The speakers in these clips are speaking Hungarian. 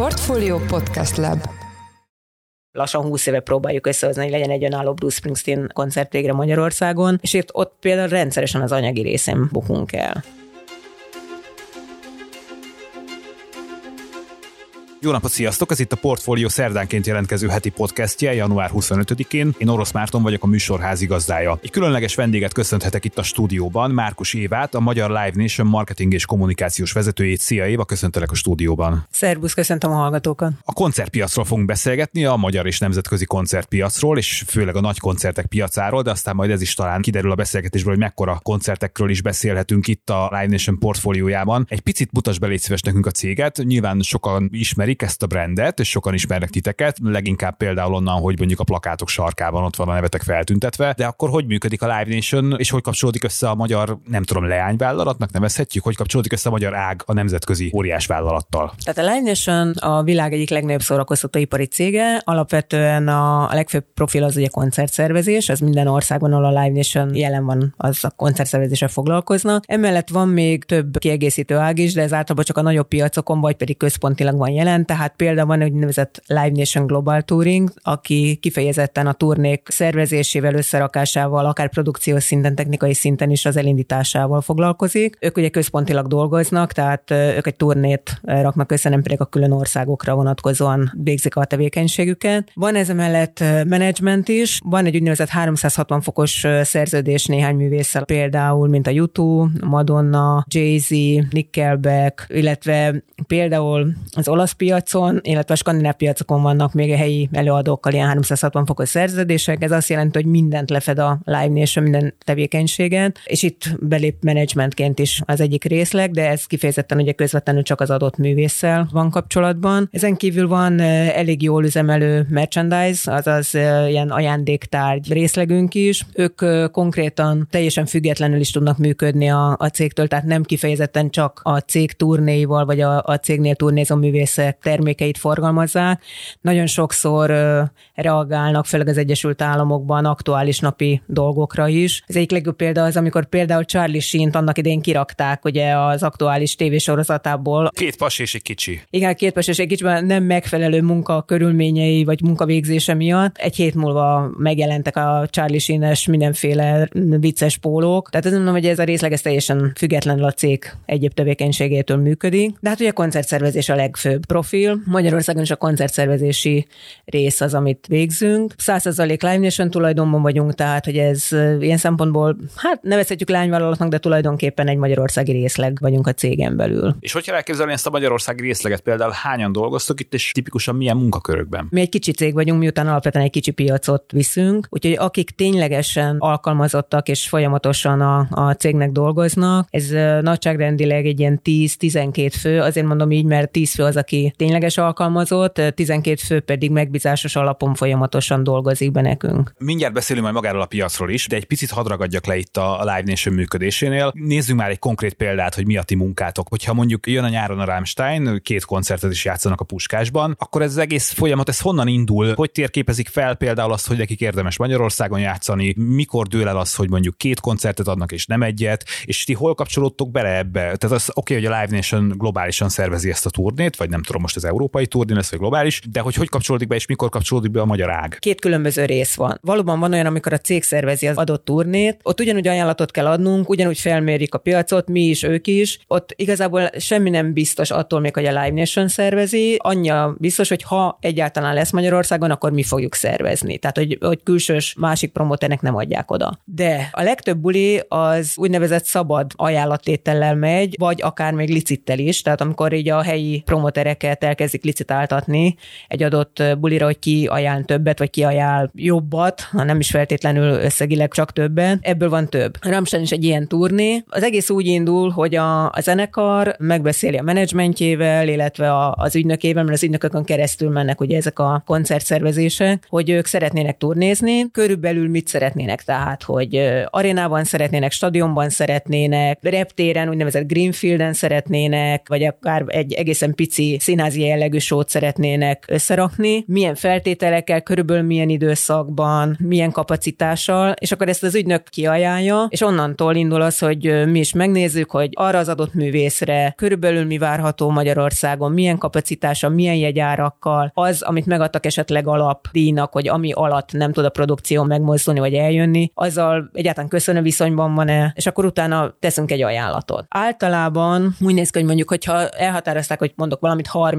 Portfolio Podcast Lab lassan 20 éve próbáljuk összehozni, hogy legyen egy önálló Bruce Springsteen koncert végre Magyarországon, és itt ott például rendszeresen az anyagi részén bukunk el. Jó napot, sziasztok! Ez itt a Portfolio szerdánként jelentkező heti podcastje január 25-én. Én Orosz Márton vagyok, a műsor házigazdája. Egy különleges vendéget köszönhetek itt a stúdióban, Márkus Évát, a Magyar Live Nation marketing és kommunikációs vezetőjét. Szia Éva, köszöntelek a stúdióban. Szerbusz, köszöntöm a hallgatókat. A koncertpiacról fogunk beszélgetni, a magyar és nemzetközi koncertpiacról, és főleg a nagy koncertek piacáról, de aztán majd ez is talán kiderül a beszélgetésből, hogy mekkora koncertekről is beszélhetünk itt a Live Nation portfóliójában. Egy picit mutas be nekünk a céget, nyilván sokan ismerik ismerik ezt a brandet, és sokan ismernek titeket, leginkább például onnan, hogy mondjuk a plakátok sarkában ott van a nevetek feltüntetve, de akkor hogy működik a Live Nation, és hogy kapcsolódik össze a magyar, nem tudom, leányvállalatnak nevezhetjük, hogy kapcsolódik össze a magyar ág a nemzetközi óriás vállalattal? Tehát a Live Nation a világ egyik legnagyobb szórakoztatóipari cége, alapvetően a legfőbb profil az ugye koncertszervezés, ez minden országban, ahol a Live Nation jelen van, az a koncertszervezésre foglalkoznak. Emellett van még több kiegészítő ág is, de ez általában csak a nagyobb piacokon, vagy pedig központilag van jelen, Nation, tehát például van egy nevezett Live Nation Global Touring, aki kifejezetten a turnék szervezésével, összerakásával, akár produkciós szinten, technikai szinten is az elindításával foglalkozik. Ők ugye központilag dolgoznak, tehát ők egy turnét raknak össze, nem pedig a külön országokra vonatkozóan végzik a tevékenységüket. Van ez mellett menedzsment is, van egy úgynevezett 360 fokos szerződés néhány művésszel, például, mint a YouTube, Madonna, Jay-Z, Nickelback, illetve például az olasz piac piacon, illetve a skandináv piacokon vannak még a helyi előadókkal ilyen 360 fokos szerződések. Ez azt jelenti, hogy mindent lefed a Live Nation, minden tevékenységet, és itt belép menedzsmentként is az egyik részleg, de ez kifejezetten ugye közvetlenül csak az adott művésszel van kapcsolatban. Ezen kívül van elég jól üzemelő merchandise, azaz ilyen ajándéktárgy részlegünk is. Ők konkrétan teljesen függetlenül is tudnak működni a, a cégtől, tehát nem kifejezetten csak a cég turnéival, vagy a, a cégnél turnézó művészek termékeit forgalmazzák. Nagyon sokszor reagálnak, főleg az Egyesült Államokban aktuális napi dolgokra is. Az egyik legjobb példa az, amikor például Charlie Sheen-t annak idén kirakták ugye az aktuális tévésorozatából. Két pas és egy kicsi. Igen, két pas és egy kicsi, nem megfelelő munka körülményei vagy munkavégzése miatt. Egy hét múlva megjelentek a Charlie Sheen-es mindenféle vicces pólók. Tehát nem mondom, hogy ez a részleg ez teljesen függetlenül a cég egyéb tevékenységétől működik. De hát ugye a koncertszervezés a legfőbb profil. Magyarországon is a koncertszervezési rész az, amit végzünk. 100% Live Nation tulajdonban vagyunk, tehát hogy ez ilyen szempontból, hát nevezhetjük lányvállalatnak, de tulajdonképpen egy magyarországi részleg vagyunk a cégen belül. És hogy kell elképzelni ezt a magyarországi részleget? Például hányan dolgoztok itt, és tipikusan milyen munkakörökben? Mi egy kicsi cég vagyunk, miután alapvetően egy kicsi piacot viszünk, úgyhogy akik ténylegesen alkalmazottak és folyamatosan a, a cégnek dolgoznak, ez nagyságrendileg egy ilyen 10-12 fő, azért mondom így, mert 10 fő az, aki tényleges alkalmazott, 12 fő pedig megbízásos alapon folyamatosan dolgozik be nekünk. Mindjárt beszélünk majd magáról a piacról is, de egy picit hadd ragadjak le itt a Live Nation működésénél. Nézzük már egy konkrét példát, hogy mi a ti munkátok. Hogyha mondjuk jön a nyáron a Rammstein, két koncertet is játszanak a Puskásban, akkor ez az egész folyamat, ez honnan indul? Hogy térképezik fel például azt, hogy nekik érdemes Magyarországon játszani? Mikor dől el az, hogy mondjuk két koncertet adnak és nem egyet? És ti hol kapcsolódtok bele ebbe? Tehát az oké, okay, hogy a Live Nation globálisan szervezi ezt a turnét, vagy nem tudom most az európai turné lesz, vagy globális, de hogy hogy kapcsolódik be és mikor kapcsolódik be a magyar ág? Két különböző rész van. Valóban van olyan, amikor a cég szervezi az adott turnét, ott ugyanúgy ajánlatot kell adnunk, ugyanúgy felmérik a piacot, mi is, ők is. Ott igazából semmi nem biztos attól még, hogy a Live Nation szervezi, annyi biztos, hogy ha egyáltalán lesz Magyarországon, akkor mi fogjuk szervezni. Tehát, hogy, hogy külsős másik promóternek nem adják oda. De a legtöbb buli az úgynevezett szabad ajánlattétellel megy, vagy akár még licittel is, tehát amikor így a helyi promotereket elkezdik licitáltatni egy adott bulira, hogy ki ajánl többet, vagy ki ajánl jobbat, ha nem is feltétlenül összegileg csak többen. Ebből van több. Ramstein is egy ilyen turné. Az egész úgy indul, hogy a, a zenekar megbeszéli a menedzsmentjével, illetve a, az ügynökével, mert az ügynökökön keresztül mennek ugye ezek a koncertszervezések, hogy ők szeretnének turnézni. Körülbelül mit szeretnének? Tehát, hogy arénában szeretnének, stadionban szeretnének, reptéren, úgynevezett Greenfielden szeretnének, vagy akár egy egészen pici színházi jellegű sót szeretnének összerakni, milyen feltételekkel, körülbelül milyen időszakban, milyen kapacitással, és akkor ezt az ügynök kiajánlja, és onnantól indul az, hogy mi is megnézzük, hogy arra az adott művészre körülbelül mi várható Magyarországon, milyen kapacitása, milyen jegyárakkal, az, amit megadtak esetleg alapdíjnak, hogy ami alatt nem tud a produkció megmozdulni vagy eljönni, azzal egyáltalán köszönő viszonyban van-e, és akkor utána teszünk egy ajánlatot. Általában úgy néz ki, hogy mondjuk, hogyha elhatározták, hogy mondok valamit, 30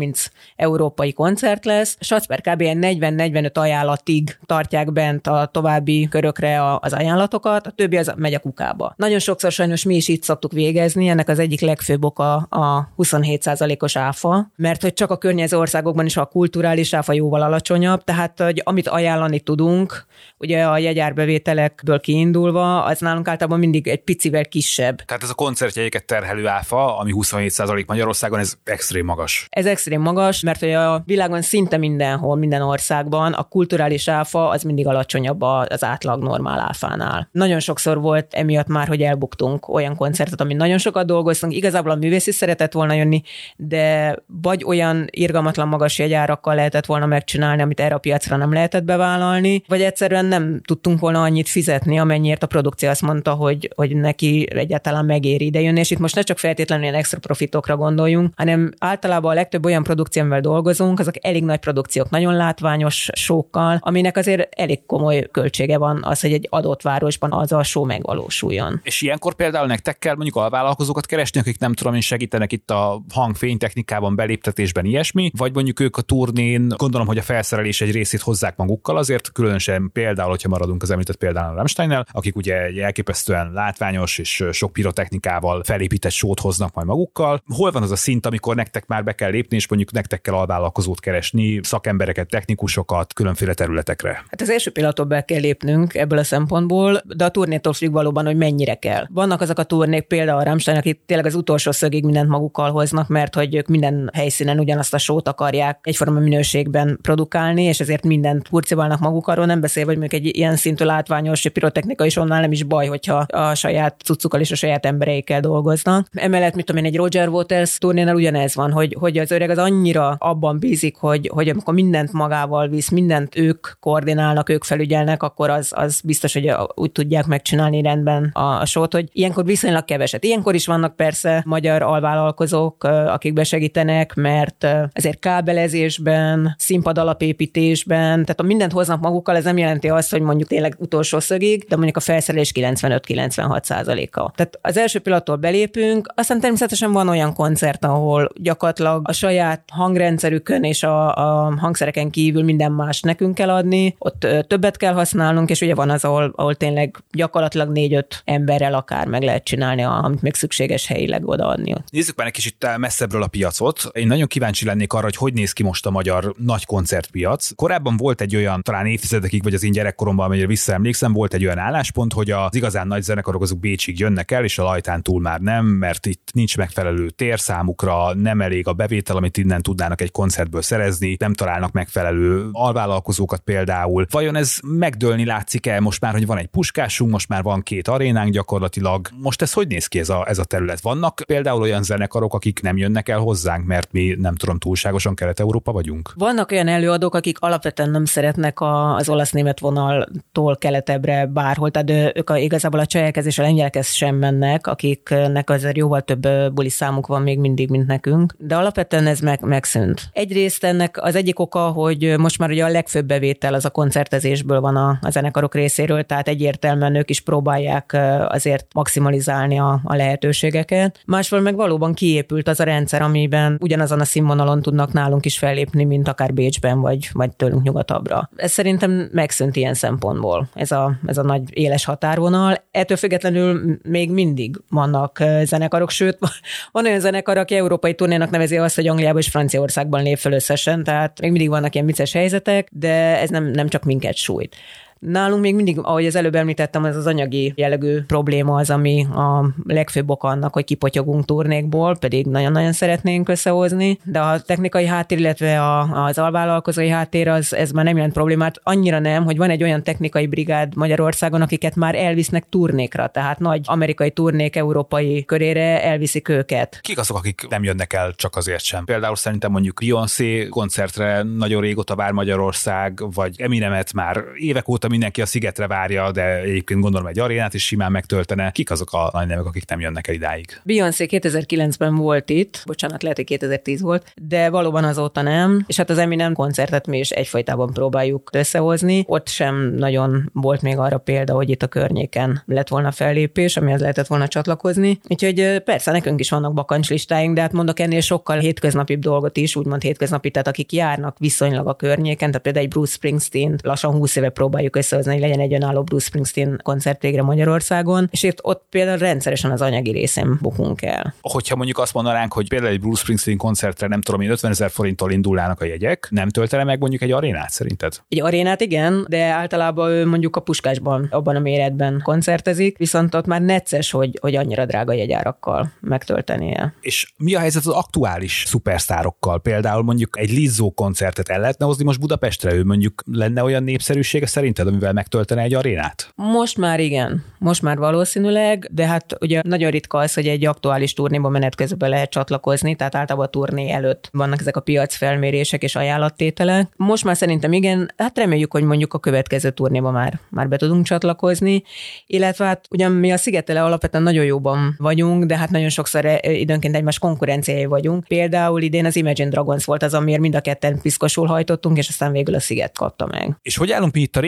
európai koncert lesz, Sacper kb. 40-45 ajánlatig tartják bent a további körökre az ajánlatokat, a többi az megy a kukába. Nagyon sokszor sajnos mi is itt szoktuk végezni, ennek az egyik legfőbb oka a 27%-os áfa, mert hogy csak a környező országokban is a kulturális áfa jóval alacsonyabb, tehát hogy amit ajánlani tudunk, ugye a jegyárbevételekből kiindulva, az nálunk általában mindig egy picivel kisebb. Tehát ez a koncertjegyeket terhelő áfa, ami 27% Magyarországon, ez extrém magas. Ez extrém magas, mert hogy a világon szinte mindenhol, minden országban a kulturális áfa az mindig alacsonyabb az átlag normál áfánál. Nagyon sokszor volt emiatt már, hogy elbuktunk olyan koncertet, ami nagyon sokat dolgoztunk. Igazából a művész is szeretett volna jönni, de vagy olyan irgalmatlan magas jegyárakkal lehetett volna megcsinálni, amit erre a piacra nem lehetett bevállalni, vagy egyszerűen nem tudtunk volna annyit fizetni, amennyiért a produkció azt mondta, hogy, hogy neki egyáltalán megéri idejönni, és itt most ne csak feltétlenül ilyen extra profitokra gondoljunk, hanem általában a legtöbb olyan produkció, amivel dolgozunk, azok elég nagy produkciók, nagyon látványos sókkal, aminek azért elég komoly költsége van az, hogy egy adott városban az a show megvalósuljon. És ilyenkor például nektek kell mondjuk alvállalkozókat keresni, akik nem tudom én segítenek itt a hangfénytechnikában, beléptetésben, ilyesmi, vagy mondjuk ők a turnén, gondolom, hogy a felszerelés egy részét hozzák magukkal, azért különösen például, hogyha maradunk az említett például a Rammsteinnel, akik ugye egy elképesztően látványos és sok pirotechnikával felépített sót hoznak majd magukkal. Hol van az a szint, amikor nektek már be kell lépni, és mondjuk nektek kell alvállalkozót keresni, szakembereket, technikusokat különféle területekre? Hát az első pillanattól be kell lépnünk ebből a szempontból, de a turnétól függ valóban, hogy mennyire kell. Vannak azok a turnék, például a Rammstein, akik tényleg az utolsó szögig mindent magukkal hoznak, mert hogy ők minden helyszínen ugyanazt a sót akarják egyforma minőségben produkálni, és ezért mindent purcibálnak maguk arról, nem beszél, hogy mondjuk egy ilyen szintű látványos pirotechnika is onnan nem is baj, hogyha a saját cuccukkal és a saját embereikkel dolgoznak. Emellett, mit tudom én, egy Roger Waters turnénál ugyanez van, hogy, hogy az öreg az annyira abban bízik, hogy, hogy amikor mindent magával visz, mindent ők koordinálnak, ők felügyelnek, akkor az, az biztos, hogy úgy tudják megcsinálni rendben a, a sót, hogy ilyenkor viszonylag keveset. Ilyenkor is vannak persze magyar alvállalkozók, akik besegítenek, mert ezért kábelezésben, színpad alapépítésben, tehát a mindent hoznak magukkal, ez nem jelenti azt, hogy mondjuk tényleg utolsó szögig, de mondjuk a felszerelés 95-96 százaléka. Tehát az első pillanattól belépünk, aztán természetesen van olyan koncert, ahol gyakorlatilag a saját hangrendszerükön és a, a hangszereken kívül minden más nekünk kell adni, ott többet kell használnunk, és ugye van az, ahol, ahol tényleg gyakorlatilag négy-öt emberrel akár meg lehet csinálni, amit még szükséges helyileg odaadni. Nézzük már egy kicsit messzebbről a piacot. Én nagyon kíváncsi lennék arra, hogy hogy néz ki most a magyar nagy koncertpiac. Korábban volt egy olyan, talán évtizedekig, vagy az én gyerekkoromban, amelyre visszaemlékszem, volt egy olyan álláspont, hogy az igazán nagy zenekarok azok Bécsig jönnek el, és a lajtán túl már nem, mert itt nincs megfelelő tér számukra, nem elég a bevétel, amit innen tudnának egy koncertből szerezni, nem találnak megfelelő alvállalkozókat például. Vajon ez megdőlni látszik el most már, hogy van egy puskásunk, most már van két arénánk gyakorlatilag. Most ez hogy néz ki ez a, ez a terület? Vannak például olyan zenekarok, akik nem jönnek el hozzánk, mert mi nem tudom, túlságosan Kelet-Európa vagyunk? Vannak olyan előadók, akik alapvetően nem szeretnek a, az olasz-német vonaltól keletebbre bárhol, tehát ők a, igazából a csajekhez és a lengyelekhez sem mennek, akiknek azért jóval több buli számuk van még mindig, mint nekünk, de alapvetően ez meg, megszűnt. Egyrészt ennek az egyik oka, hogy most már ugye a legfőbb bevétel az a koncertezésből van a, a zenekarok részéről, tehát egyértelműen ők is próbálják azért maximalizálni a, a lehetőségeket. Másfél meg valóban kiépült az a rendszer, amiben ugyanazon a színvonalon tudnak nálunk is fellépni, mint akár Bécsben, vagy, vagy tőlünk nyugatabbra. Ez szerintem megszűnt ilyen szempontból, ez a, ez a nagy éles határvonal. Ettől függetlenül még mindig vannak zenekarok, sőt, van olyan zenekar, aki európai turnénak nevezi azt, hogy Angliában és Franciaországban lép föl összesen, tehát még mindig vannak ilyen vicces helyzetek, de ez nem, nem csak minket sújt. Nálunk még mindig, ahogy az előbb említettem, ez az anyagi jellegű probléma az, ami a legfőbb oka annak, hogy kipotyogunk turnékból, pedig nagyon-nagyon szeretnénk összehozni, de a technikai háttér, illetve a, az alvállalkozói háttér, az, ez már nem jelent problémát. Annyira nem, hogy van egy olyan technikai brigád Magyarországon, akiket már elvisznek turnékra, tehát nagy amerikai turnék európai körére elviszik őket. Kik azok, akik nem jönnek el csak azért sem? Például szerintem mondjuk Beyoncé koncertre nagyon régóta vár Magyarország, vagy Eminemet már évek óta mindenki a szigetre várja, de egyébként gondolom egy arénát is simán megtöltene. Kik azok a nagy nevek, akik nem jönnek el idáig? Beyoncé 2009-ben volt itt, bocsánat, lehet, hogy 2010 volt, de valóban azóta nem, és hát az Eminem koncertet mi is egyfajtában próbáljuk összehozni. Ott sem nagyon volt még arra példa, hogy itt a környéken lett volna fellépés, amihez lehetett volna csatlakozni. Úgyhogy persze nekünk is vannak bakancslistáink, de hát mondok ennél sokkal hétköznapibb dolgot is, úgymond hétköznapi, tehát akik járnak viszonylag a környéken, tehát például egy Bruce Springsteen lassan 20 éve próbáljuk összehozni, hogy legyen egy önálló Bruce Springsteen koncert végre Magyarországon, és itt ott például rendszeresen az anyagi részén bukunk el. Hogyha mondjuk azt mondanánk, hogy például egy Bruce Springsteen koncertre nem tudom én 50 ezer forinttól indulnának a jegyek, nem töltene meg mondjuk egy arénát szerinted? Egy arénát igen, de általában ő mondjuk a puskásban, abban a méretben koncertezik, viszont ott már necces, hogy, hogy annyira drága jegyárakkal megtöltenie. És mi a helyzet az aktuális szupersztárokkal? Például mondjuk egy Lizzo koncertet el lehetne hozni most Budapestre, ő mondjuk lenne olyan népszerűsége szerinted, amivel megtöltene egy arénát? Most már igen, most már valószínűleg, de hát ugye nagyon ritka az, hogy egy aktuális turnéba menet közben lehet csatlakozni, tehát általában a turné előtt vannak ezek a piacfelmérések és ajánlattételek. Most már szerintem igen, hát reméljük, hogy mondjuk a következő turnéba már, már be tudunk csatlakozni, illetve hát ugyan mi a Szigetele alapvetően nagyon jóban vagyunk, de hát nagyon sokszor eh, időnként egymás konkurenciái vagyunk. Például idén az Imagine Dragons volt az, amiért mind a ketten piszkosul hajtottunk, és aztán végül a Sziget kapta meg. És hogy állunk mi itt a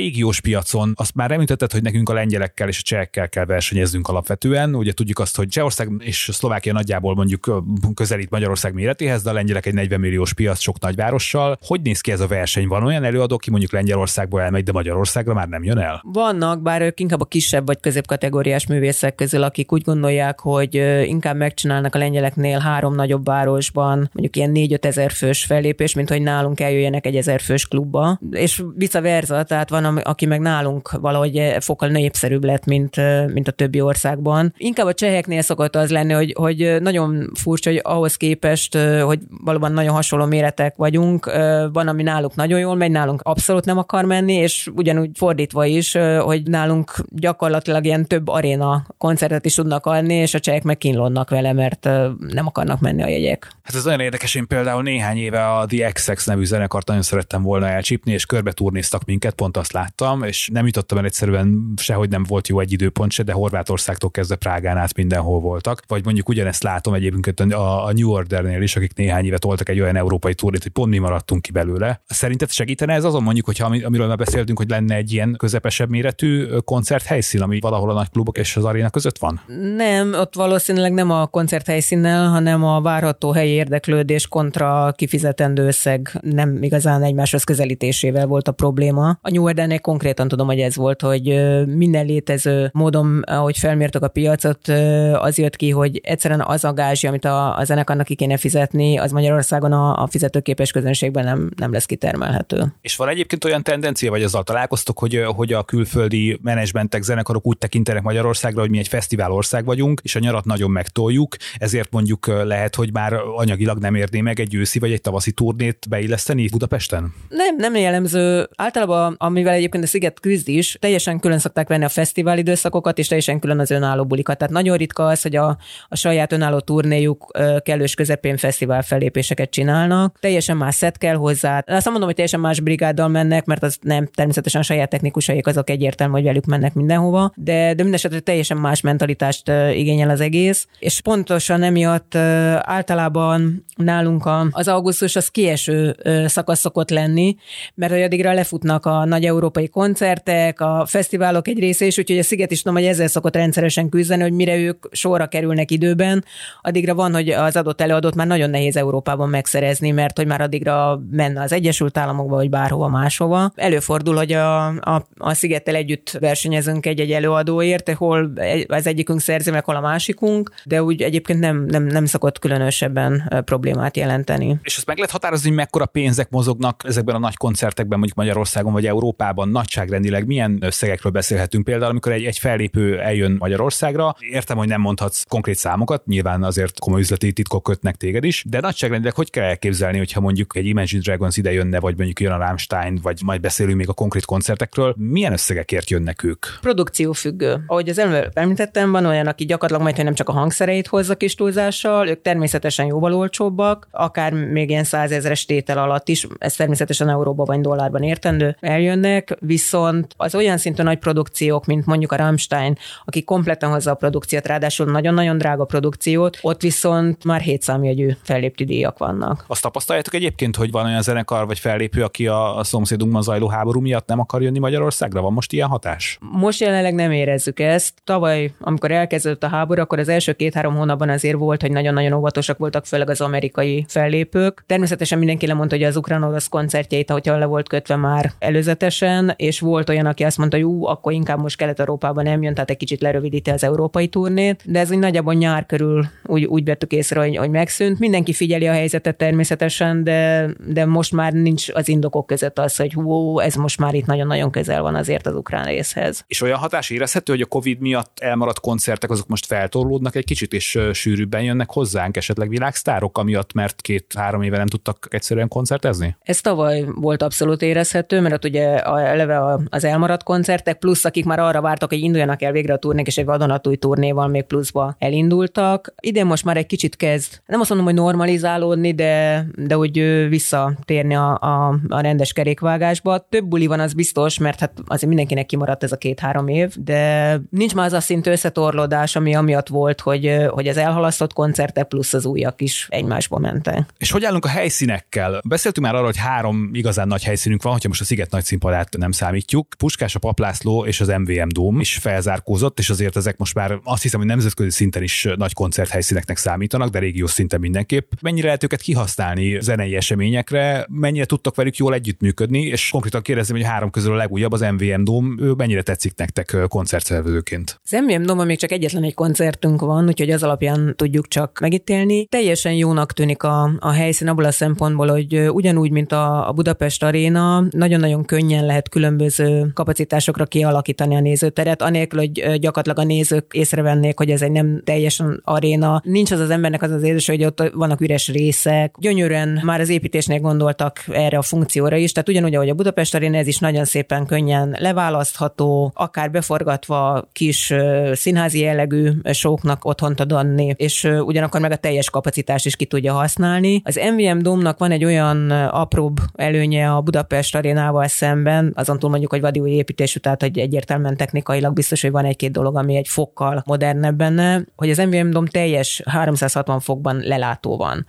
régiós piacon? Azt már említetted, hogy nekünk a lengyelekkel és a csehekkel kell versenyeznünk alapvetően. Ugye tudjuk azt, hogy Csehország és Szlovákia nagyjából mondjuk közelít Magyarország méretéhez, de a lengyelek egy 40 milliós piac sok nagyvárossal. Hogy néz ki ez a verseny? Van olyan előadó, aki mondjuk Lengyelországból elmegy, de Magyarországra már nem jön el? Vannak, bár ők inkább a kisebb vagy középkategóriás művészek közül, akik úgy gondolják, hogy inkább megcsinálnak a lengyeleknél három nagyobb városban, mondjuk ilyen 4-5 ezer fős fellépés, mint hogy nálunk eljöjjenek egy ezer fős klubba. És vice versa, tehát van, aki meg nálunk valahogy fokkal népszerűbb lett, mint, mint a többi országban. Inkább a cseheknél szokott az lenni, hogy, hogy nagyon furcsa, hogy ahhoz képest, hogy valóban nagyon hasonló méretek vagyunk, van, ami náluk nagyon jól megy, nálunk abszolút nem akar menni, és ugyanúgy fordítva is, hogy nálunk gyakorlatilag ilyen több aréna koncertet is tudnak adni, és a csehek meg kínlódnak vele, mert nem akarnak menni a jegyek. Hát ez nagyon érdekes, én például néhány éve a The XX nevű zenekart nagyon szerettem volna elcsípni, és körbe turnéztak minket, pont azt láttam, és nem jutottam el egyszerűen sehogy nem volt jó egy időpont se, de Horvátországtól kezdve Prágán át mindenhol voltak. Vagy mondjuk ugyanezt látom egyébként a, a New Ordernél is, akik néhány éve toltak egy olyan európai turnét, hogy pont mi maradtunk ki belőle. Szerinted segítene ez azon mondjuk, hogyha amiről már beszéltünk, hogy lenne egy ilyen közepesebb méretű koncerthelyszín, ami valahol a nagy klubok és az aréna között van? Nem, ott valószínűleg nem a koncerthelyszínnel, hanem a várható helyi érdeklődés kontra kifizetendő összeg nem igazán egymáshoz közelítésével volt a probléma. A New Ordernél konkrétan tudom, hogy ez volt, hogy minden létező módon, ahogy felmértek a piacot, az jött ki, hogy egyszerűen az a gázsi, amit a, a zenekarnak ki kéne fizetni, az Magyarországon a, a fizetőképes közönségben nem, nem lesz kitermelhető. És van egyébként olyan tendencia, vagy azzal találkoztok, hogy, hogy a külföldi menedzsmentek, zenekarok úgy tekintenek Magyarországra, hogy mi egy fesztivál ország vagyunk, és a nyarat nagyon megtoljuk, ezért mondjuk lehet, hogy már anyagilag nem érné meg egy őszi vagy egy tavaszi turnét beilleszteni Budapesten? Nem, nem jellemző. Általában, amivel egyébként a Sziget küzd is, teljesen külön szokták venni a fesztivál időszakokat, és teljesen külön az önálló bulikat. Tehát nagyon ritka az, hogy a, a saját önálló turnéjuk kellős közepén fesztivál fellépéseket csinálnak. Teljesen más szett kell hozzá. Azt mondom, hogy teljesen más brigáddal mennek, mert az nem természetesen a saját technikusaik azok egyértelmű, hogy velük mennek mindenhova, de, de mindesetre teljesen más mentalitást igényel az egész. És pontosan emiatt általában nálunk az augusztus az kieső szakasz szokott lenni, mert hogy addigra lefutnak a nagy európai koncertek, a fesztiválok egy része is, úgyhogy a Sziget is tudom, hogy ezzel szokott rendszeresen küzdeni, hogy mire ők sorra kerülnek időben, addigra van, hogy az adott előadót már nagyon nehéz Európában megszerezni, mert hogy már addigra menne az Egyesült Államokba, vagy bárhova máshova. Előfordul, hogy a, a, a Szigettel együtt versenyezünk egy-egy előadóért, hol az egyikünk szerzi meg, hol a másikunk, de úgy egyébként nem, nem, nem szokott különösebben problémát jelenteni. És azt meg lehet határozni, hogy mekkora pénzek mozognak ezekben a nagy koncertekben, mondjuk Magyarországon vagy Európában, nagy nagyságrendileg milyen összegekről beszélhetünk? Például, amikor egy, egy fellépő eljön Magyarországra, értem, hogy nem mondhatsz konkrét számokat, nyilván azért komoly üzleti titkok kötnek téged is, de nagyságrendileg hogy kell elképzelni, hogyha mondjuk egy Imagine Dragons ide jönne, vagy mondjuk jön a Rammstein, vagy majd beszélünk még a konkrét koncertekről, milyen összegekért jönnek ők? Produkció függő. Ahogy az előbb említettem, van olyan, aki gyakorlatilag majd, hogy nem csak a hangszereit hozza kis túlzással, ők természetesen jóval olcsóbbak, akár még ilyen százezeres tétel alatt is, ez természetesen euróban vagy dollárban értendő, eljönnek, viszont az olyan szintű nagy produkciók, mint mondjuk a Rammstein, aki kompletten hozza a produkciót, ráadásul nagyon-nagyon drága produkciót, ott viszont már hétszámjegyű fellépti díjak vannak. Azt tapasztaljátok egyébként, hogy van olyan zenekar vagy fellépő, aki a, a szomszédunkban zajló háború miatt nem akar jönni Magyarországra? Van most ilyen hatás? Most jelenleg nem érezzük ezt. Tavaly, amikor elkezdődött a háború, akkor az első két-három hónapban azért volt, hogy nagyon-nagyon óvatosak voltak, főleg az amerikai fellépők. Természetesen mindenki lemondta, hogy az ukrán orosz koncertjeit, ahogy le volt kötve már előzetesen, és volt olyan, aki azt mondta, hogy ú, akkor inkább most Kelet-Európában nem jön, tehát egy kicsit lerövidíti az európai turnét, de ez úgy nagyjából nyár körül úgy, úgy vettük észre, hogy, hogy megszűnt. Mindenki figyeli a helyzetet természetesen, de, de most már nincs az indokok között az, hogy hú, ez most már itt nagyon-nagyon közel van azért az ukrán részhez. És olyan hatás érezhető, hogy a COVID miatt elmaradt koncertek azok most feltorlódnak egy kicsit, és sűrűbben jönnek hozzánk esetleg világsztárok, amiatt, mert két-három éve nem tudtak egyszerűen koncertezni? Ez tavaly volt abszolút érezhető, mert ugye a, az elmaradt koncertek, plusz akik már arra vártak, hogy induljanak el végre a turnék, és egy vadonatúj turnéval még pluszba elindultak. Idén most már egy kicsit kezd, nem azt mondom, hogy normalizálódni, de, de úgy visszatérni a, a, a rendes kerékvágásba. Több buli van, az biztos, mert hát azért mindenkinek kimaradt ez a két-három év, de nincs már az a szint összetorlódás, ami amiatt volt, hogy, hogy az elhalasztott koncertek plusz az újak is egymásba mentek. És hogy állunk a helyszínekkel? Beszéltünk már arról, hogy három igazán nagy helyszínünk van, hogyha most a Sziget nagy színpadát nem számítjuk. Puskás, a Paplászló és az MVM Dóm is felzárkózott, és azért ezek most már azt hiszem, hogy nemzetközi szinten is nagy koncerthelyszíneknek számítanak, de régiós szinten mindenképp. Mennyire lehet őket kihasználni zenei eseményekre, mennyire tudtak velük jól együttműködni, és konkrétan kérdezem, hogy három közül a legújabb az MVM Dóm, mennyire tetszik nektek koncertszervezőként? Az MVM Dóm még csak egyetlen egy koncertünk van, úgyhogy az alapján tudjuk csak megítélni. Teljesen jónak tűnik a, a helyszín abból a szempontból, hogy ugyanúgy, mint a, a Budapest Aréna, nagyon-nagyon könnyen lehet különböző kapacitásokra kialakítani a nézőteret, anélkül, hogy gyakorlatilag a nézők észrevennék, hogy ez egy nem teljesen aréna. Nincs az az embernek az az érzés, hogy ott vannak üres részek. Gyönyörűen már az építésnél gondoltak erre a funkcióra is, tehát ugyanúgy, ahogy a Budapest Aréna, ez is nagyon szépen könnyen leválasztható, akár beforgatva kis színházi jellegű sóknak otthont ad adni, és ugyanakkor meg a teljes kapacitás is ki tudja használni. Az MVM Domnak van egy olyan apróbb előnye a Budapest arénával szemben, azon túl mondjuk, hogy vadi új építésű, tehát hogy egyértelműen technikailag biztos, hogy van egy-két dolog, ami egy fokkal modernebb benne, hogy az MVM Dom teljes 360 fokban lelátó van.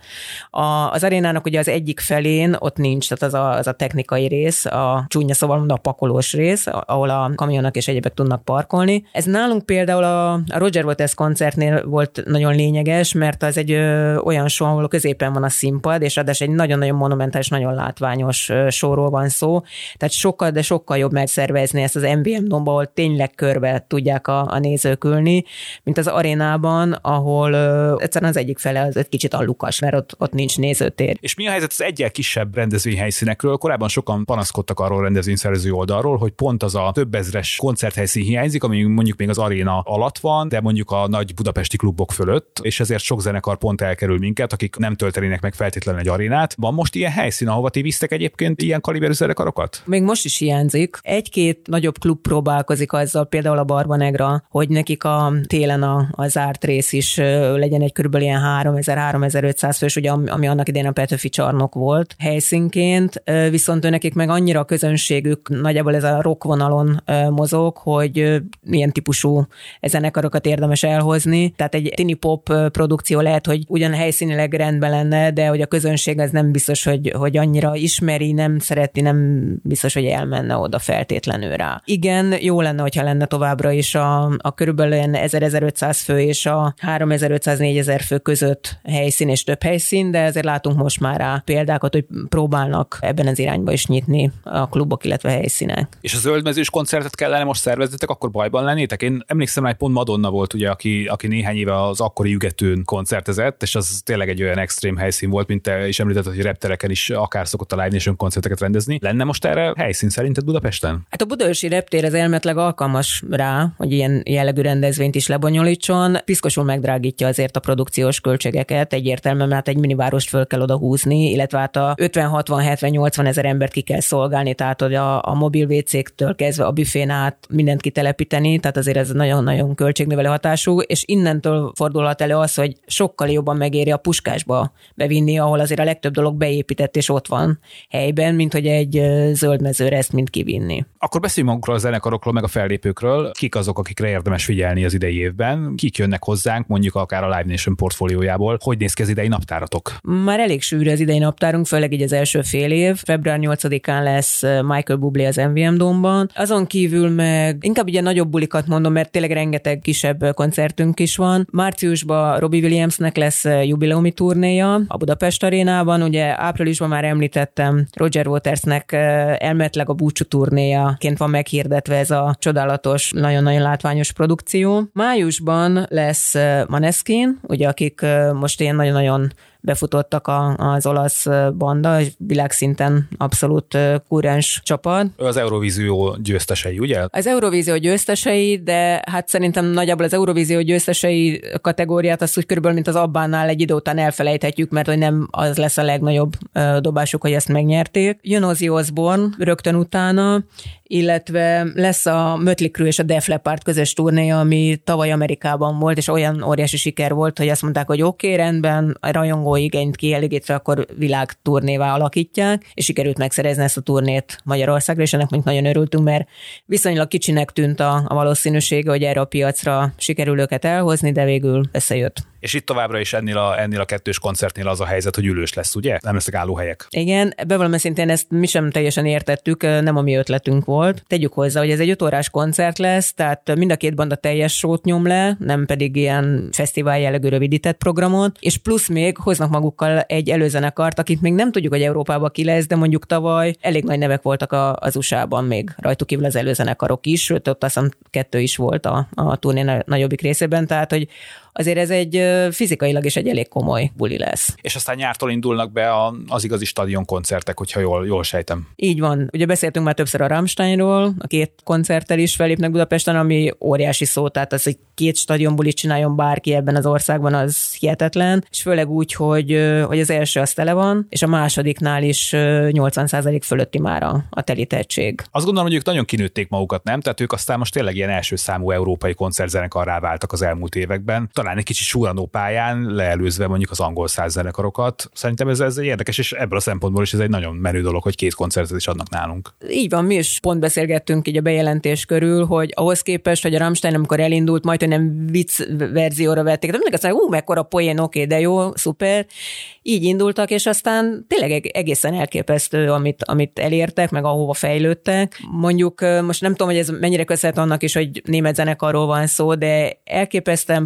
A, az arénának ugye az egyik felén ott nincs, tehát az a, az a technikai rész, a csúnya szóval a pakolós rész, ahol a kamionok és egyébek tudnak parkolni. Ez nálunk például a, a Roger Waters koncertnél volt nagyon lényeges, mert az egy ö, olyan show, ahol középen van a színpad, és ráadásul egy nagyon-nagyon monumentális, nagyon látványos showról van szó. Tehát sokkal, de sokkal jobb megszervezni ezt az MVM domba, ahol tényleg körbe tudják a, a nézők ülni, mint az arénában, ahol ö, egyszerűen az egyik fele az egy kicsit allukas, mert ott, ott nincs nézőtér. És mi a helyzet az egyel kisebb rendezvényhelyszínekről? Korábban sokan panaszkodtak arról rendezvényszerző oldalról, hogy pont az a több ezres koncerthelyszín hiányzik, ami mondjuk még az aréna alatt van, de mondjuk a nagy budapesti klubok fölött, és ezért sok zenekar pont elkerül minket, akik nem töltenének meg feltétlenül egy arénát. Van most ilyen helyszín, ahova ti visztek egyébként ilyen kaliberű zenekarokat? Még most is hiányzik. Egy-két nagyobb klub próbálkozik azzal, például a Barbanegra, hogy nekik a télen a, a zárt rész is legyen egy körülbelül ilyen 3000-3500 fős, ugye, ami annak idején a Petőfi csarnok volt helyszínként, viszont ő nekik meg annyira a közönségük nagyjából ez a rock vonalon mozog, hogy milyen típusú zenekarokat érdemes elhozni. Tehát egy tini pop produkció lehet, hogy ugyan helyszínileg rendben lenne, de hogy a közönség az nem biztos, hogy, hogy annyira ismeri, nem szereti, nem biztos, hogy elmenne oda feltétlenül rá. Igen, jó lenne, hogyha lenne továbbra is a, a körülbelül 1000-1500 fő és a 3500-4000 fő között helyszín és több helyszín, de ezért látunk most már rá példákat, hogy próbálnak ebben az irányba is nyitni a klubok, illetve helyszínek. És a zöldmezős koncertet kellene most szerveznetek, akkor bajban lennétek? Én emlékszem, hogy pont Madonna volt, ugye, aki, aki néhány éve az akkori ügetőn koncertezett, és az tényleg egy olyan extrém helyszín volt, mint te is említetted, hogy reptereken is akár szokott a Live koncerteket rendezni. Lenne most erre helyszín szerinted Budapesten? Hát a Budaörsi reptér az elmetleg alkalmas rá, hogy ilyen jellegű rendezvényt is lebonyolítson. Piszkosul megdrágítja azért a produkciós költségeket, egyértelműen, mert egy minivárost föl kell oda húzni, illetve hát a 50, 60, 70, 80 ezer embert ki kell szolgálni, tehát hogy a, a mobil WC-től kezdve a büfén át mindent kitelepíteni, tehát azért ez nagyon-nagyon költségnövelő hatású, és innentől fordulhat elő az, hogy sokkal jobban megéri a puskásba bevinni, ahol azért a legtöbb dolog beépített és ott van helyben, mint hogy egy zöld mezőre ezt mind kivinni. Akkor beszéljünk magukról a zenekarokról, meg a fellépőkről. Kik azok, akikre érdemes figyelni az idei évben? Kik jönnek hozzánk, mondjuk akár a Live Nation portfóliójából? Hogy néz ki az idei naptáratok? Már elég sűrű az idei naptárunk, főleg így az első fél év. Február 8-án lesz Michael Bublé az MVM Domban. Azon kívül meg inkább ugye nagyobb bulikat mondom, mert tényleg rengeteg kisebb koncertünk is van. Márciusban Robbie Williamsnek lesz jubileumi turnéja a Budapest arénában. Ugye áprilisban már említettem Roger Watersnek elmetleg a búcsú turnéjaként van meghirdetve ez a csodálatos, nagyon-nagyon látványos produkció. Májusban lesz Maneskin, ugye akik most ilyen nagyon-nagyon befutottak a, az olasz banda, világszinten abszolút kúrens csapat. Az Eurovízió győztesei, ugye? Az Eurovízió győztesei, de hát szerintem nagyjából az Eurovízió győztesei kategóriát azt úgy körülbelül, mint az Abbánál egy idő után elfelejthetjük, mert hogy nem az lesz a legnagyobb dobásuk, hogy ezt megnyerték. Jön Ozzy Osbourne rögtön utána, illetve lesz a Mötley Crüe és a Def Leppard közös turnéja, ami tavaly Amerikában volt, és olyan óriási siker volt, hogy azt mondták, hogy oké, okay, rendben, a rajongó igényt kielégítve, akkor világturnévá alakítják, és sikerült megszerezni ezt a turnét Magyarországra, és ennek mondjuk nagyon örültünk, mert viszonylag kicsinek tűnt a, a valószínűsége, hogy erre a piacra sikerül őket elhozni, de végül összejött. És itt továbbra is ennél a, ennél a kettős koncertnél az a helyzet, hogy ülős lesz, ugye? Nem lesznek állóhelyek. Igen, bevallom szintén ezt mi sem teljesen értettük, nem a mi ötletünk volt. Tegyük hozzá, hogy ez egy ötórás koncert lesz, tehát mind a két banda teljes sót nyom le, nem pedig ilyen fesztivál jellegű rövidített programot, és plusz még hoznak magukkal egy előzenekart, akit még nem tudjuk, hogy Európában ki lesz, de mondjuk tavaly elég nagy nevek voltak a, az USA-ban még rajtuk kívül az előzenekarok is, sőt, ott azt hiszem kettő is volt a, a turné nagyobbik részében, tehát hogy azért ez egy fizikailag is egy elég komoly buli lesz. És aztán nyártól indulnak be az igazi stadion koncertek, hogyha jól, jól sejtem. Így van. Ugye beszéltünk már többször a Rammsteinról, a két koncerttel is felépnek Budapesten, ami óriási szó, tehát az, hogy két stadionbulit csináljon bárki ebben az országban, az hihetetlen, és főleg úgy, hogy, hogy az első az tele van, és a másodiknál is 80% fölötti már a, a telítettség. Azt gondolom, hogy ők nagyon kinőtték magukat, nem? Tehát ők aztán most tényleg ilyen első számú európai koncertzenekarrá váltak az elmúlt években. Talán egy kicsit súranó pályán, leelőzve mondjuk az angol száz zenekarokat. Szerintem ez, ez érdekes, és ebből a szempontból is ez egy nagyon menő dolog, hogy két koncertet is adnak nálunk. Így van, mi is pont beszélgettünk így a bejelentés körül, hogy ahhoz képest, hogy a Rammstein, amikor elindult, majd hogy nem vicc verzióra vették, de mindig azt mondják, ú, mekkora poén, oké, de jó, szuper. Így indultak, és aztán tényleg egészen elképesztő, amit, amit elértek, meg ahova fejlődtek. Mondjuk most nem tudom, hogy ez mennyire köszönhet annak is, hogy német zenekarról van szó, de elképesztően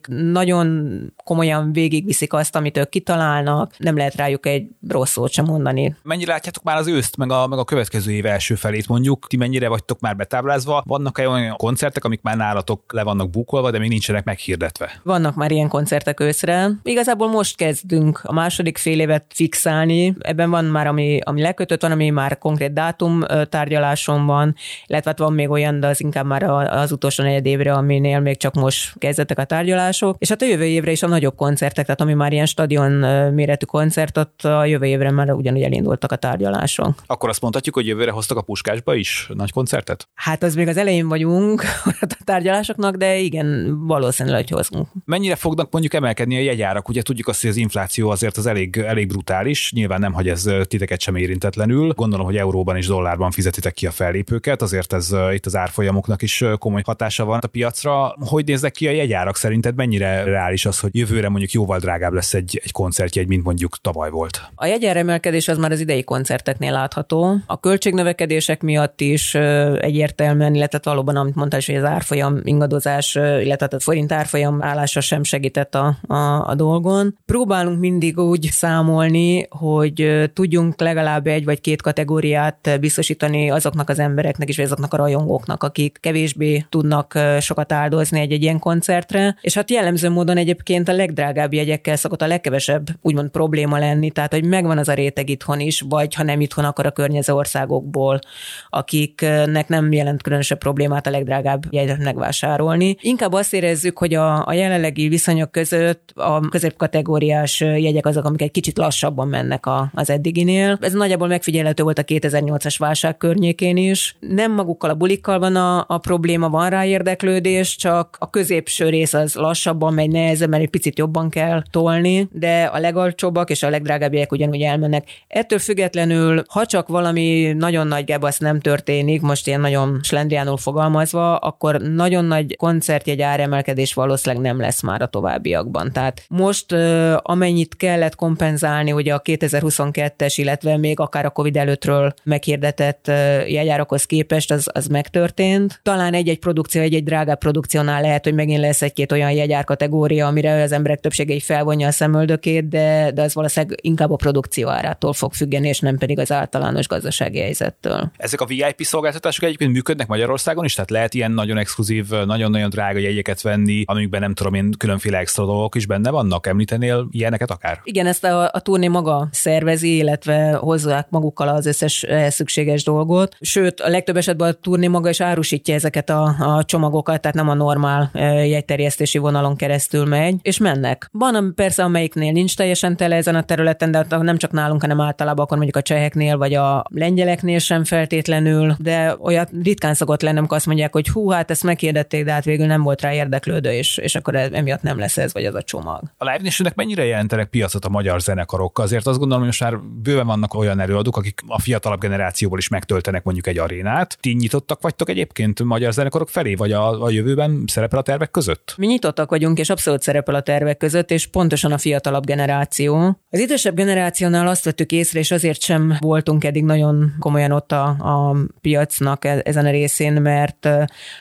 profik, nagyon komolyan végigviszik azt, amit ők kitalálnak, nem lehet rájuk egy rossz szót sem mondani. Mennyire látjátok már az őszt, meg a, meg a következő év első felét mondjuk? Ti mennyire vagytok már betáblázva? Vannak-e olyan koncertek, amik már nálatok le vannak bukolva, de még nincsenek meghirdetve? Vannak már ilyen koncertek őszre. Igazából most kezdünk a második fél évet fixálni. Ebben van már, ami, ami lekötött, van, ami már konkrét dátum tárgyaláson van, illetve hát van még olyan, de az inkább már az utolsó negyed évre, aminél még csak most kezdettek a tárgyalások. És hát a jövő évre is a nagyobb koncertek, tehát ami már ilyen stadion méretű koncert, ott a jövő évre már ugyanúgy elindultak a tárgyalások. Akkor azt mondhatjuk, hogy jövőre hoztak a Puskásba is nagy koncertet? Hát az még az elején vagyunk a tárgyalásoknak, de igen, valószínűleg, hogy hozunk. Mennyire fognak mondjuk emelkedni a jegyárak? Ugye tudjuk azt, hogy az infláció azért az elég, elég brutális, nyilván nem hagy ez titeket sem érintetlenül. Gondolom, hogy euróban és dollárban fizetitek ki a fellépőket, azért ez itt az árfolyamoknak is komoly hatása van a piacra. Hogy néznek ki a jegyárak szerinted? Mennyire reális az, hogy jövőre mondjuk jóval drágább lesz egy, egy koncertjegy, mint mondjuk tavaly volt? A jegyeremelkedés az már az idei koncerteknél látható. A költségnövekedések miatt is egyértelműen, illetve valóban, amit mondtál hogy az árfolyam ingadozás, illetve a forint árfolyam állása sem segített a, a, a dolgon. Próbálunk mindig úgy számolni, hogy tudjunk legalább egy vagy két kategóriát biztosítani azoknak az embereknek vagy azoknak a rajongóknak, akik kevésbé tudnak sokat áldozni egy-egy ilyen koncertre, és És hát jellemző módon egyébként a legdrágább jegyekkel szokott a legkevesebb úgymond probléma lenni, tehát hogy megvan az a réteg itthon is, vagy ha nem itthon, akkor a környező országokból, akiknek nem jelent különösebb problémát a legdrágább jegyet megvásárolni. Inkább azt érezzük, hogy a, a jelenlegi viszonyok között a középkategóriás jegyek azok, amik egy kicsit lassabban mennek a, az eddiginél. Ez nagyjából megfigyelhető volt a 2008-as válság környékén is. Nem magukkal a bulikkal van a, a probléma, van rá érdeklődés, csak a középső rész az lassabban megy, mert egy picit jobban kell tolni, de a legalcsóbbak és a legdrágábbiek ugyanúgy elmennek. Ettől függetlenül, ha csak valami nagyon nagy gebasz nem történik, most ilyen nagyon slendriánul fogalmazva, akkor nagyon nagy koncertjegy áremelkedés valószínűleg nem lesz már a továbbiakban. Tehát most amennyit kellett kompenzálni, ugye a 2022-es, illetve még akár a Covid előttről meghirdetett jegyárakhoz képest, az, az megtörtént. Talán egy-egy produkció, egy-egy drágább produkciónál lehet, hogy megint lesz egy-két olyan jegyár kategória, amire az emberek többsége így felvonja a szemöldökét, de, de az valószínűleg inkább a produkció árától fog függeni, és nem pedig az általános gazdasági helyzettől. Ezek a VIP szolgáltatások egyébként működnek Magyarországon is, tehát lehet ilyen nagyon exkluzív, nagyon-nagyon drága jegyeket venni, amikben nem tudom én, különféle extra dolgok is benne vannak. Említenél ilyeneket akár? Igen, ezt a, a turné maga szervezi, illetve hozzák magukkal az összes szükséges dolgot. Sőt, a legtöbb esetben a turné maga is árusítja ezeket a, a csomagokat, tehát nem a normál jegyterjesztési vonalon keresztül megy, és mennek. Van persze, amelyiknél nincs teljesen tele ezen a területen, de nem csak nálunk, hanem általában akkor mondjuk a cseheknél vagy a lengyeleknél sem feltétlenül, de olyat ritkán szokott lenni, amikor azt mondják, hogy hú, hát ezt meghirdették, de hát végül nem volt rá érdeklődő, és, és akkor emiatt nem lesz ez vagy az a csomag. A Nationnek mennyire jelentenek piacot a magyar zenekarok? Azért azt gondolom, hogy most már bőven vannak olyan előadók, akik a fiatalabb generációból is megtöltenek mondjuk egy arénát. Ti nyitottak vagytok egyébként magyar zenekarok felé, vagy a, a jövőben szerepel a tervek között? Mi nyitottak vagyunk, és abszolút szerepel a tervek között, és pontosan a fiatalabb generáció. Az idősebb generációnál azt vettük észre, és azért sem voltunk eddig nagyon komolyan ott a, a piacnak e, ezen a részén, mert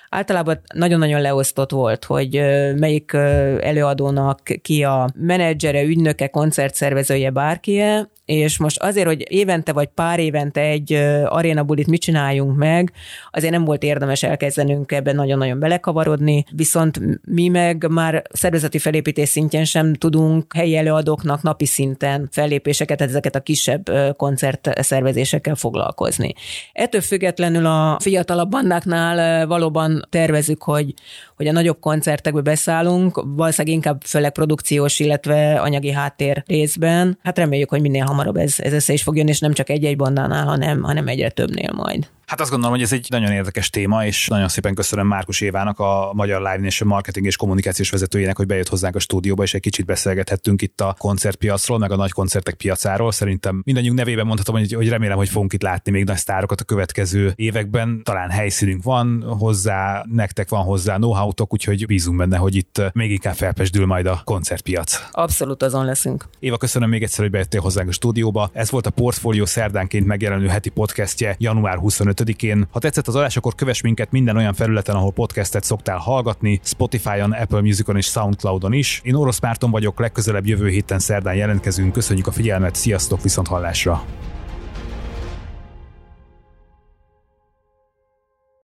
általában nagyon-nagyon leosztott volt, hogy melyik előadónak ki a menedzsere, ügynöke, koncertszervezője, bárkie, és most azért, hogy évente vagy pár évente egy arénabulit mit csináljunk meg, azért nem volt érdemes elkezdenünk ebben nagyon-nagyon belekavarodni, viszont mi meg már szervezeti felépítés szintjén sem tudunk helyi előadóknak napi szinten fellépéseket, ezeket a kisebb koncertszervezésekkel foglalkozni. Ettől függetlenül a fiatalabb bandáknál valóban tervezük, hogy, hogy a nagyobb koncertekbe beszállunk, valószínűleg inkább főleg produkciós, illetve anyagi háttér részben. Hát reméljük, hogy minél hamarabb ez, ez össze is fog jönni, és nem csak egy-egy bandánál, hanem, hanem egyre többnél majd. Hát azt gondolom, hogy ez egy nagyon érdekes téma, és nagyon szépen köszönöm Márkus Évának, a Magyar Live Nation marketing és kommunikációs vezetőjének, hogy bejött hozzánk a stúdióba, és egy kicsit beszélgethettünk itt a koncertpiacról, meg a nagy koncertek piacáról. Szerintem mindannyiunk nevében mondhatom, hogy, hogy remélem, hogy fogunk itt látni még nagy sztárokat a következő években. Talán helyszínünk van hozzá, nektek van hozzá know-how-tok, úgyhogy bízunk benne, hogy itt még inkább felpesdül majd a koncertpiac. Abszolút azon leszünk. Éva, köszönöm még egyszer, hogy bejöttél hozzánk a stúdióba. Ez volt a Portfolio szerdánként megjelenő heti podcastje január 25 5-én. Ha tetszett az adás, akkor kövess minket minden olyan felületen, ahol podcastet szoktál hallgatni, Spotify-on, Apple Musicon és Soundcloudon is. Én Orosz Márton vagyok, legközelebb jövő héten szerdán jelentkezünk. Köszönjük a figyelmet, sziasztok, viszont hallásra!